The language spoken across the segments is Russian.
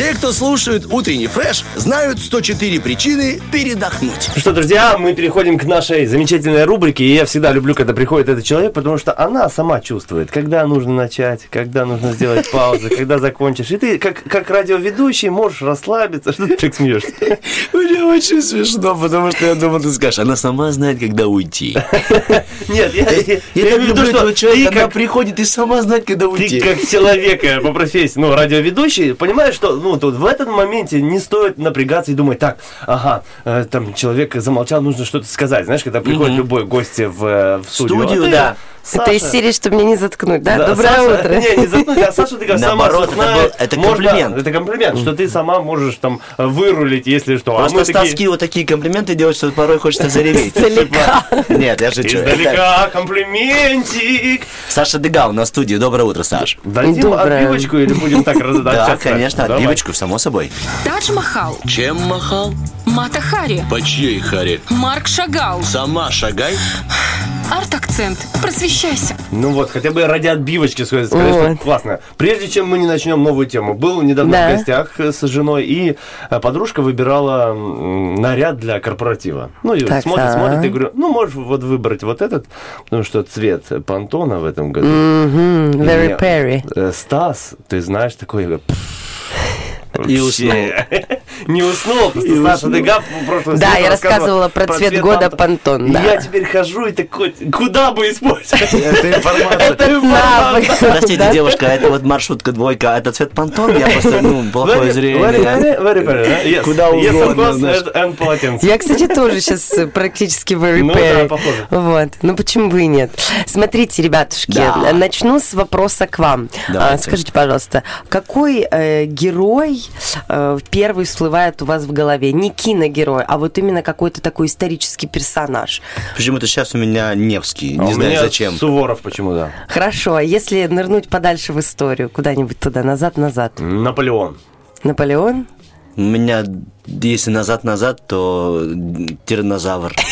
Те, кто слушают утренний фреш, знают 104 причины передохнуть. Ну что, друзья, мы переходим к нашей замечательной рубрике. И я всегда люблю, когда приходит этот человек, потому что она сама чувствует, когда нужно начать, когда нужно сделать паузу, когда закончишь. И ты, как, как радиоведущий, можешь расслабиться. Что ты так смеешься? Мне очень смешно, потому что я думал, ты скажешь, она сама знает, когда уйти. Нет, я, я, Я так люблю виду, что этого человека, ты она как приходит и сама знает, когда ты уйти. как человек э, по профессии, ну, радиоведущий, понимаешь, что ну, тут в этом моменте не стоит напрягаться и думать, так, ага, э, там человек замолчал, нужно что-то сказать. Знаешь, когда приходит любой гость в, э, в студию. Студию, а ты, да. Это из Саша, серии, чтобы меня не заткнуть, да? да, Доброе Саша- утро. Не, не заткнуть, а Саша, ты как сама Наоборот, это был- это Можно- комплимент. Это комплимент, что ты сама можешь там вырулить, если что. Просто а Стас такие, Ки вот такие комплименты делают, что порой хочется зареветь. Издалека. Нет, я. Это Издалека комплиментик. Саша Дегал на студии. Доброе утро, Саш. Дадим Доброе. отбивочку или будем так раз- Да, конечно, отбивочку, само собой. Тадж Махал, Чем махал? Мата Хари, По чьей харе? Марк Шагал, Сама шагай. Арт-акцент. Просвещайся. Ну вот, хотя бы ради отбивочки сказать, сказать, что Вот. классно. Прежде чем мы не начнем новую тему, был недавно Да. в гостях э, с женой, и э, подружка выбирала наряд для корпоратива. Ну и Так, смотрит, так. смотрит, и говорю, ну можешь вот выбрать вот этот, потому что цвет Пантона в этом году. И Very мне, Perry. э, Стас, ты знаешь, такой... И вообще. Не уснул, просто Саша Дегав в прошлом Да, я рассказывала про цвет года да. я теперь хожу и такой, куда бы использовать? Это информация. Простите, девушка, это вот маршрутка двойка, а это цвет понтон, я просто, ну, плохое зрение. Куда угодно. Я, кстати, тоже сейчас практически very Ну да, Perry. похоже. Вот. Ну почему бы и нет? Смотрите, ребятушки, начну с вопроса к вам. А, скажите, пожалуйста, какой э, герой э, первый всплывает у вас в голове? Не киногерой, а вот именно какой-то такой исторический персонаж. Почему-то сейчас у меня Невский, А не у знаю меня зачем. Суворов почему, да. Хорошо, а если нырнуть подальше в историю, куда-нибудь туда, назад-назад? Наполеон. Наполеон? У меня, если назад-назад, то тиранозавр.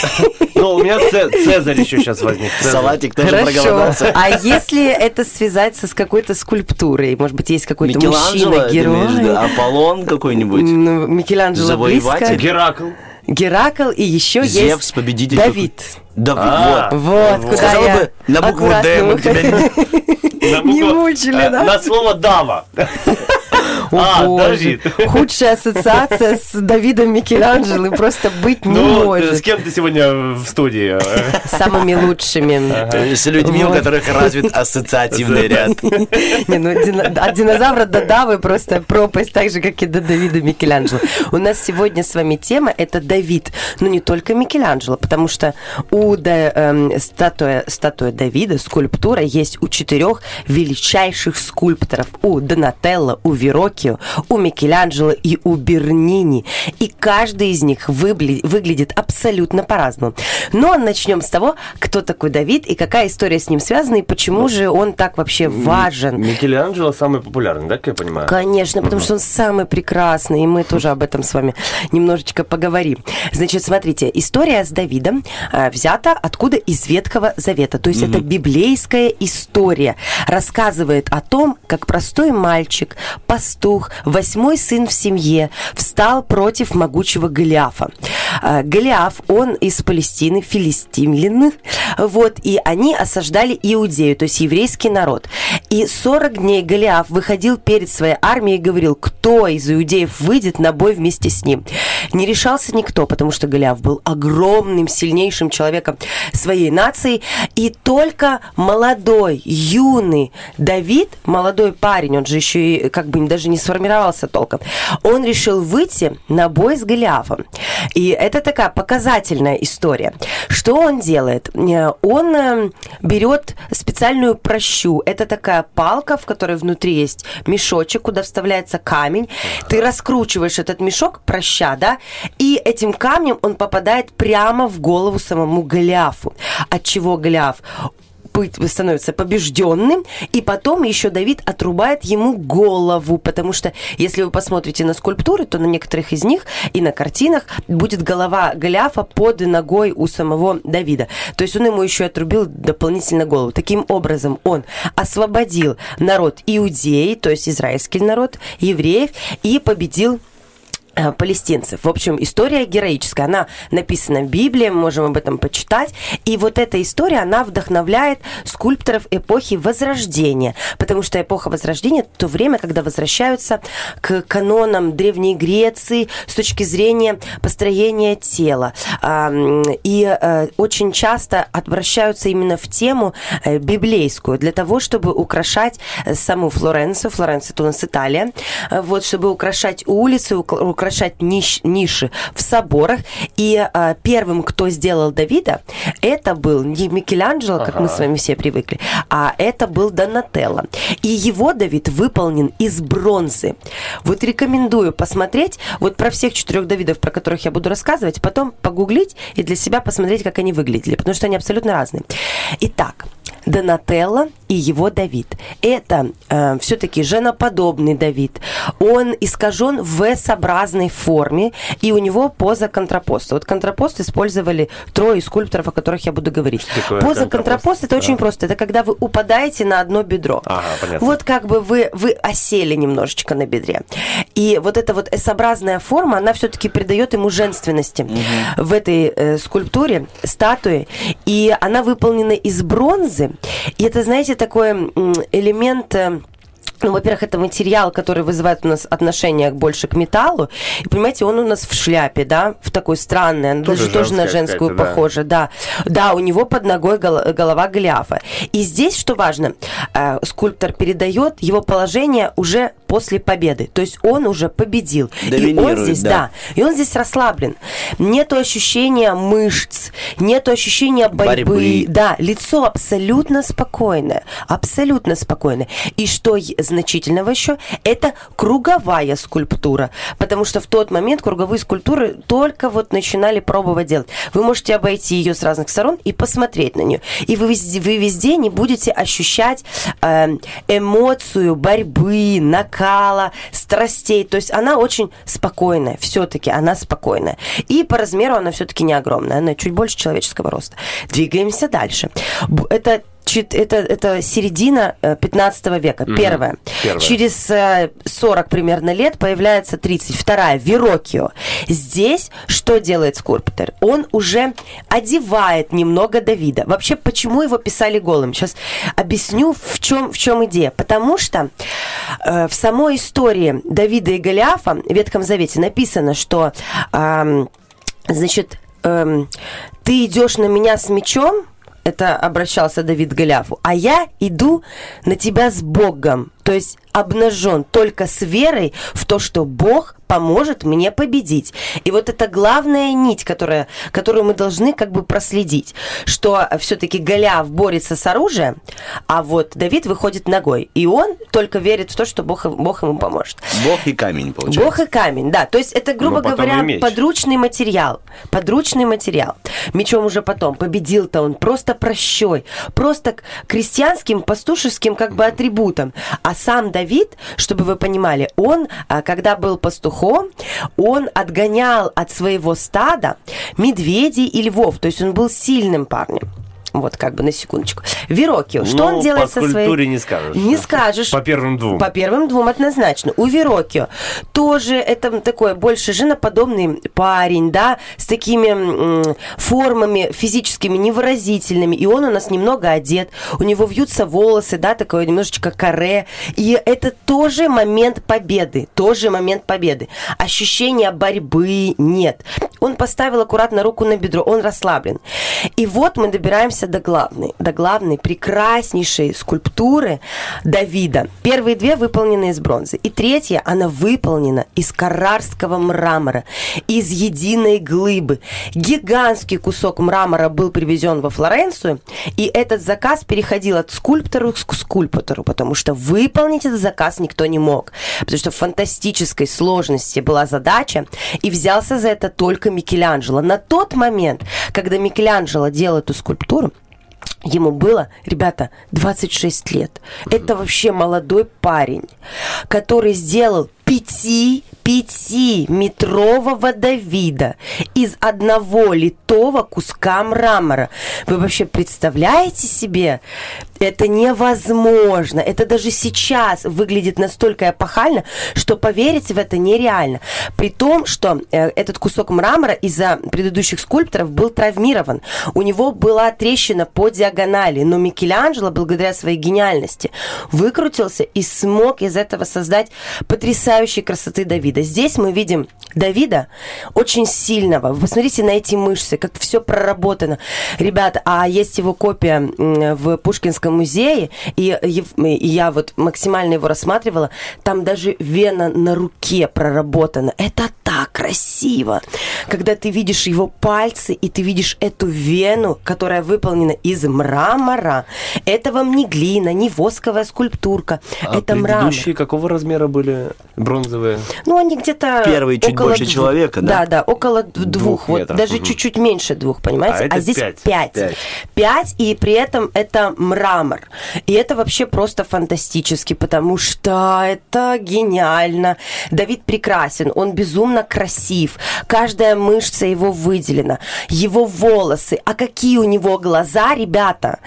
Ну, у меня Цезарь еще сейчас возник. Салатик тоже проголодался. А если это связать со- с какой-то скульптурой? Может быть, есть какой-то виду? мужчина-герой? Аполлон какой-нибудь? Ну, Микеланджело близко. Геракл. Геракл и еще Зевс, есть победитель. Давид. Давид, А, вот. Вот, куда я бы на букву «Д», мы тебя Не мучили, э, да? На слово Дава. О, А, боже. Давид. Худшая ассоциация с Давидом Микеланджело просто быть не Ну, э, с может. кем ты сегодня в студии? Э, Самыми лучшими. Э, С людьми, у Вот. которых развит ассоциативный ряд. Не, ну от динозавра до Давы просто пропасть, так же, как и до Давида Микеланджело. У нас сегодня с вами тема это Давид, но не только Микеланджело, потому что у Да- эм, статуя, статуя Давида, скульптура есть у четырех величайших скульпторов. У Донателло, у Вероккио, у Микеланджело и у Бернини. И каждый из них выглядит абсолютно по-разному. Но начнем с того, кто такой Давид и какая история с ним связана, и почему же он так вообще важен. Микеланджело самый популярный, да, как я понимаю? Конечно, потому что он самый прекрасный, и мы тоже об этом с вами немножечко поговорим. Значит, смотрите, история с Давидом а, взята откуда из Ветхого Завета, то есть это библейская история, рассказывает о том, как простой мальчик, пастух, восьмой сын в семье, встал против могучего Голиафа. А, Голиаф, он из Палестины, филистимлян, вот, и они осаждали Иудею, то есть еврейский народ. И 40 дней Голиаф выходил перед своей армией и говорил, кто из иудеев выйдет на бой вместе с ним. Не решался никто, потому что Голиаф был огромным, сильнейшим человеком своей нации, и только молодой, юный Давид, молодой парень, он же еще и как бы даже не сформировался толком, он решил выйти на бой с Голиафом. И это такая показательная история. Что он делает? Э, Он э, берет специальную прощу. Это такая палка, в которой внутри есть мешочек, куда вставляется камень. Ты раскручиваешь этот мешок, проща, да, и этим камнем он попадает прямо в голову самому Голиафу. От чего Голиаф? становится побежденным, и потом еще Давид отрубает ему голову, потому что если вы посмотрите на скульптуры, то на некоторых из них и на картинах будет голова Голиафа под ногой у самого Давида. То есть он ему еще отрубил дополнительно голову. Таким образом, он освободил народ Иудеи, то есть израильский народ, евреев, и победил палестинцев. В общем, история героическая. Она написана в Библии, мы можем об этом почитать. И вот эта история, она вдохновляет скульпторов эпохи Возрождения. Потому что эпоха Возрождения – то время, когда возвращаются к канонам Древней Греции с точки зрения построения тела. А, И э, очень часто обращаются именно в тему э, библейскую для того, чтобы украшать э, саму Флоренцию. Флоренция – это у нас Италия. Э, Вот, чтобы украшать улицы, ук- украшать ниш- ниши в соборах. И э, первым, кто сделал Давида, это был не Микеланджело, как мы с вами все привыкли, а это был Донателло. И его Давид выполнен из бронзы. Вот рекомендую посмотреть вот про всех четырех Давидов, про которых я буду рассказывать, потом погуглить и для себя посмотреть, как они выглядели, потому что они абсолютно разные. Итак, Донателло и его Давид. Это э, все-таки женоподобный Давид. Он искажен в S-образной форме, и у него поза контрапоста. Вот контрапост использовали трое скульпторов, о которых я буду говорить. поза контрапост? контрапоста это Да. очень просто. Это когда вы упадаете на одно бедро. Ага, понятно. Вот как бы вы, вы осели немножечко на бедре. И вот эта вот S-образная форма, она все-таки придает ему женственности в этой э, скульптуре, статуе. И она выполнена из бронзы. И это, знаете, такой элемент... ну, во-первых, это материал, который вызывает у нас отношение больше к металлу. И, понимаете, он у нас в шляпе, да, в такой странной, она Тоже даже тоже на женскую да. похожа, да. Да, у него под ногой гол- голова Голиафа. И здесь, что важно, э, скульптор передает его положение уже после победы. То есть он уже победил. и он здесь, да. да. и он здесь расслаблен. Нету ощущения мышц, нету ощущения борьбы. Борьбы. Да, лицо абсолютно спокойное. Абсолютно спокойное. И что значительного еще, это круговая скульптура. Потому что в тот момент круговые скульптуры только вот начинали пробовать делать. Вы можете обойти ее с разных сторон и посмотреть на нее. И вы вы везде не будете ощущать э, эмоцию борьбы, накала, страстей. То есть она очень спокойная. Все-таки она спокойная. И по размеру она все-таки не огромная. Она чуть больше человеческого роста. Двигаемся дальше. Это это, это середина э, 15 века. Первое. Первое. Через э, 40 примерно лет появляется 30. Вторая. Верокио. Здесь что делает скульптор? Он уже одевает немного Давида. Вообще, почему его писали голым? Сейчас объясню, в чем, в чем идея. Потому что э, в самой истории Давида и Голиафа в Ветхом Завете написано, что ам, значит, эм, ты идешь на меня с мечом, это обращался Давид Голиафу, а я иду на тебя с Богом, то есть обнажен только с верой в то, что Бог поможет мне победить. И вот это главная нить, которая, которую мы должны как бы проследить, что все-таки Голиаф борется с оружием, а вот Давид выходит ногой, и он только верит в то, что Бог, Бог ему поможет. Бог и камень, получается. Бог и камень, да. То есть это, грубо Но потом говоря, подручный материал. Подручный материал. Мечом уже потом. Победил-то он просто прощой. Просто крестьянским, пастушеским как бы атрибутом. А сам Давид, чтобы вы понимали, он, а, когда был пастухом, он отгонял от своего стада медведей и львов. То есть он был сильным парнем. Вот как бы на секундочку. Верокио. Что Ну, он делает со своей... скульптуре не скажешь. Не скажешь. По первым двум. По первым двум однозначно. У Верокио тоже это такой больше женоподобный парень, да, с такими м, формами физическими невыразительными. И он у нас немного одет. У него вьются волосы, да, такое немножечко каре. И это тоже момент победы. Тоже момент победы. Ощущения борьбы нет. Он поставил аккуратно руку на бедро. Он расслаблен. И вот мы добираемся до главной. До главной прекраснейшей скульптуры Давида. Первые две выполнены из бронзы. И третья, она выполнена из карарского мрамора, из единой глыбы. Гигантский кусок мрамора был привезен во Флоренцию, и этот заказ переходил от скульптора к скульптору, потому что выполнить этот заказ никто не мог. Потому что в фантастической сложности была задача, и взялся за это только Микеланджело. На тот момент, когда Микеланджело делал эту скульптуру, Ему было, ребята, 26 лет. Это вообще молодой парень, который сделал пяти пятиметрового Давида из одного литого куска мрамора. Вы вообще представляете себе? Это невозможно. Это даже сейчас выглядит настолько эпохально, что поверить в это нереально. При том, что э, этот кусок мрамора из-за предыдущих скульпторов был травмирован. У него была трещина по диагонали, но Микеланджело, благодаря своей гениальности, выкрутился и смог из этого создать потрясающей красоты Давида. Здесь мы видим Давида очень сильного. Вы посмотрите на эти мышцы, как все проработано. Ребята, а есть его копия в Пушкинском музее, и я вот максимально его рассматривала, там даже вена на руке проработана. Это так красиво. Когда ты видишь его пальцы, и ты видишь эту вену, которая выполнена из мрамора. Это вам не глина, не восковая скульптурка. А это мрамор. предыдущие какого размера были бронзовые? Ну, они где-то... Первые чуть больше двух. человека, да? Да, да, около двух. Двух вот метров, даже мгм. чуть-чуть меньше двух, понимаете? А это здесь пять. пять. Пять. Пять, и при этом это мрамор. И это вообще просто фантастически, потому что это гениально. Давид прекрасен, он безумно красив. Каждая мышца его выделена. Его волосы. А какие у него глаза, ребята?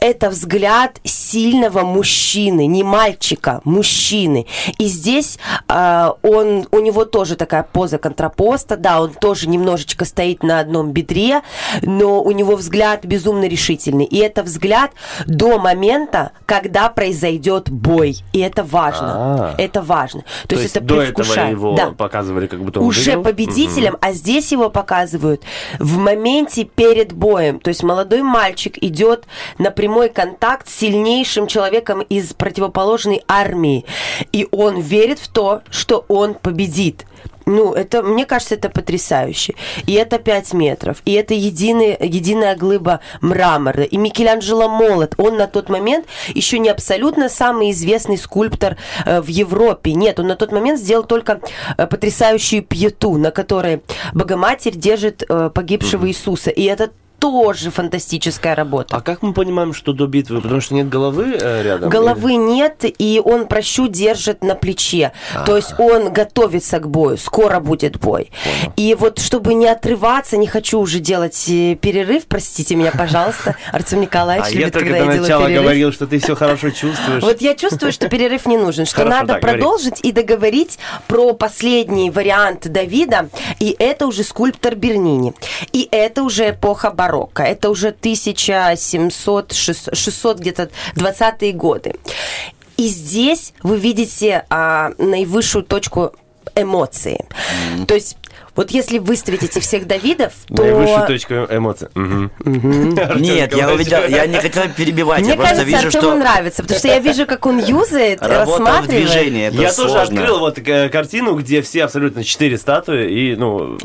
Это взгляд сильного мужчины, не мальчика, мужчины. И здесь а, он, у него тоже такая поза контрапоста, да, он тоже немножечко стоит на одном бедре, но у него взгляд безумно решительный. И это взгляд до момента, когда произойдет бой. И это важно. А. Это важно. То, есть, это до этого предвкушает. его Да показывали, как будто он уже выиграл? победителем, а здесь его показывают в моменте перед боем. То есть молодой мальчик идет на прямой контакт с сильнейшим человеком из противоположной армии. И он верит в то, что он победит. Ну, это, мне кажется, это потрясающе. И это 5 метров. И это единый, единая глыба мрамора. И Микеланджело молод. Он на тот момент еще не абсолютно самый известный скульптор э, в Европе. Нет, он на тот момент сделал только э, потрясающую пьету, на которой Богоматерь держит э, погибшего Иисуса. И это тоже фантастическая работа. А как мы понимаем, что до битвы? Потому что нет головы э, рядом? Головы нет, и он прощу держит на плече. То есть он готовится к бою, скоро будет бой. И вот чтобы не отрываться, не хочу уже делать э, перерыв, простите меня, пожалуйста, Артем Николаевич А я любит, только когда до я начала перерыв. говорил, что ты все хорошо чувствуешь. Вот я чувствую, что перерыв не нужен, что Хорошо, надо да, говори. продолжить и договорить про последний вариант Давида, и это уже скульптор Бернини. И это уже эпоха барокко, это уже 1700, 600, 600 где-то 20-е годы. И здесь вы видите а, наивысшую точку эмоции. То есть вот если выставить этих всех Давидов, то... Наивысшую точку эмоций. Нет, я увидел, я не хотел перебивать, Мне я просто кажется, вижу, что нравится, потому что я вижу, как он юзает, работа в рассматривает. движении, это Я тоже открыл вот э, картину, где все абсолютно четыре статуи, и, ну...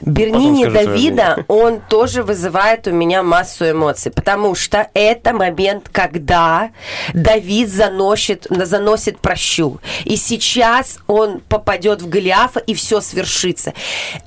Бернини Давида, он тоже вызывает у меня массу эмоций, потому что это момент, когда Давид заносит, заносит прощу. И сейчас он попадет в Голиафа, и все свершится.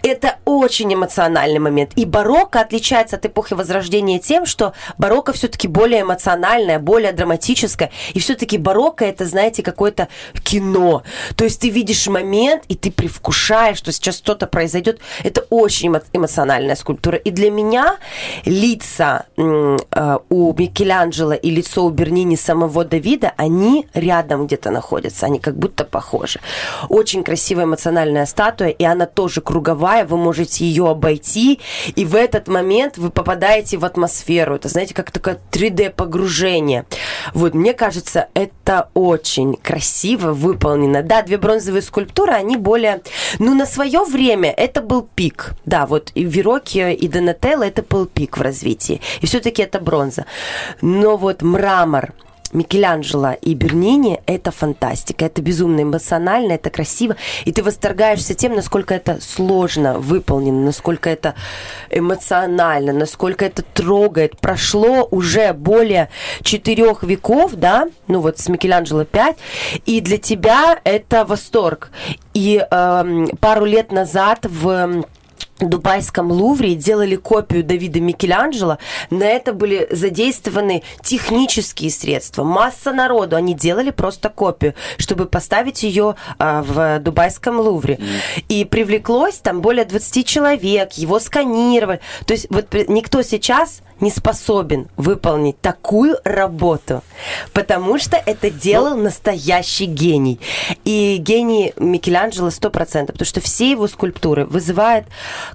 Это очень эмоциональный момент. И барокко отличается от эпохи Возрождения тем, что барокко все-таки более эмоциональное, более драматическое. И все-таки барокко это, знаете, какое-то кино. То есть ты видишь момент, и ты привкушаешь, что сейчас что-то произойдет. Это очень эмо- эмоциональная скульптура. И для меня лица э, у Микеланджело и лицо у Бернини самого Давида, они рядом где-то находятся. Они как будто похожи. Очень красивая эмоциональная статуя, и она тоже круговая. Вы можете ее обойти, и в этот момент вы попадаете в атмосферу. Это, знаете, как такое 3D-погружение. Вот, мне кажется, это очень красиво выполнено. Да, две бронзовые скульптуры, они более... Ну, на свое время это был пик. Да, вот и Верокио, и Донателло это был пик в развитии. И все-таки это бронза. Но вот мрамор, Микеланджело и Бернини – это фантастика, это безумно эмоционально, это красиво, и ты восторгаешься тем, насколько это сложно выполнено, насколько это эмоционально, насколько это трогает. Прошло уже более четырех веков, да, ну вот с Микеланджело 5, и для тебя это восторг. И эм, пару лет назад в Дубайском Лувре делали копию Давида Микеланджело. На это были задействованы технические средства, масса народу. Они делали просто копию, чтобы поставить ее а, в Дубайском Лувре. И привлеклось там более 20 человек, его сканировали. То есть вот никто сейчас не способен выполнить такую работу, потому что это делал настоящий гений. И гений Микеланджело 100%, потому что все его скульптуры вызывают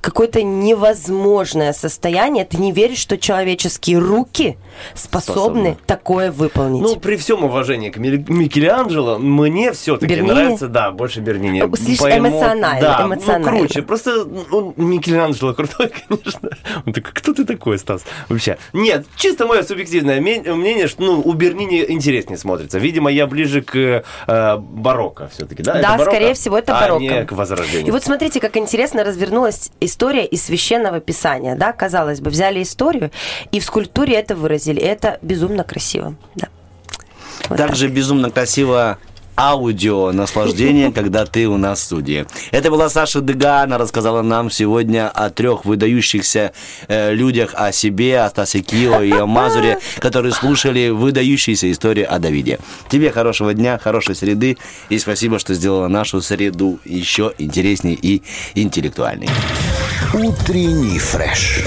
какое-то невозможное состояние. Ты не веришь, что человеческие руки способны, Способны. такое выполнить. Ну, при всем уважении к Микеланджело, мне все-таки Бернини? нравится, да, больше Бернини. Ну, слишком По эмо- эмоционально, Да, эмоционально. ну, круче. Просто он, Микеланджело крутой, конечно. Он такой, кто ты такой, Стас? Вообще. Нет, чисто мое субъективное мнение, что ну, у Бернини интереснее смотрится. Видимо, я ближе к э, барокко все-таки, да? Да, Это барокко? скорее всего, это а барокко. не к возрождению. И вот смотрите, как интересно развернулась история из священного писания, да, казалось бы, взяли историю и в скульптуре это выразили. Это безумно красиво, да. Вот так. Также безумно красиво аудио наслаждение, когда ты у нас в студии. Это была Саша Дега, она рассказала нам сегодня о трех выдающихся э, людях, о себе, о Стасе Кио и о Мазуре, которые слушали выдающиеся истории о Давиде. Тебе хорошего дня, хорошей среды и спасибо, что сделала нашу среду еще интересней и интеллектуальней. Утренний фреш.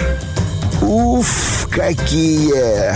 Уф, какие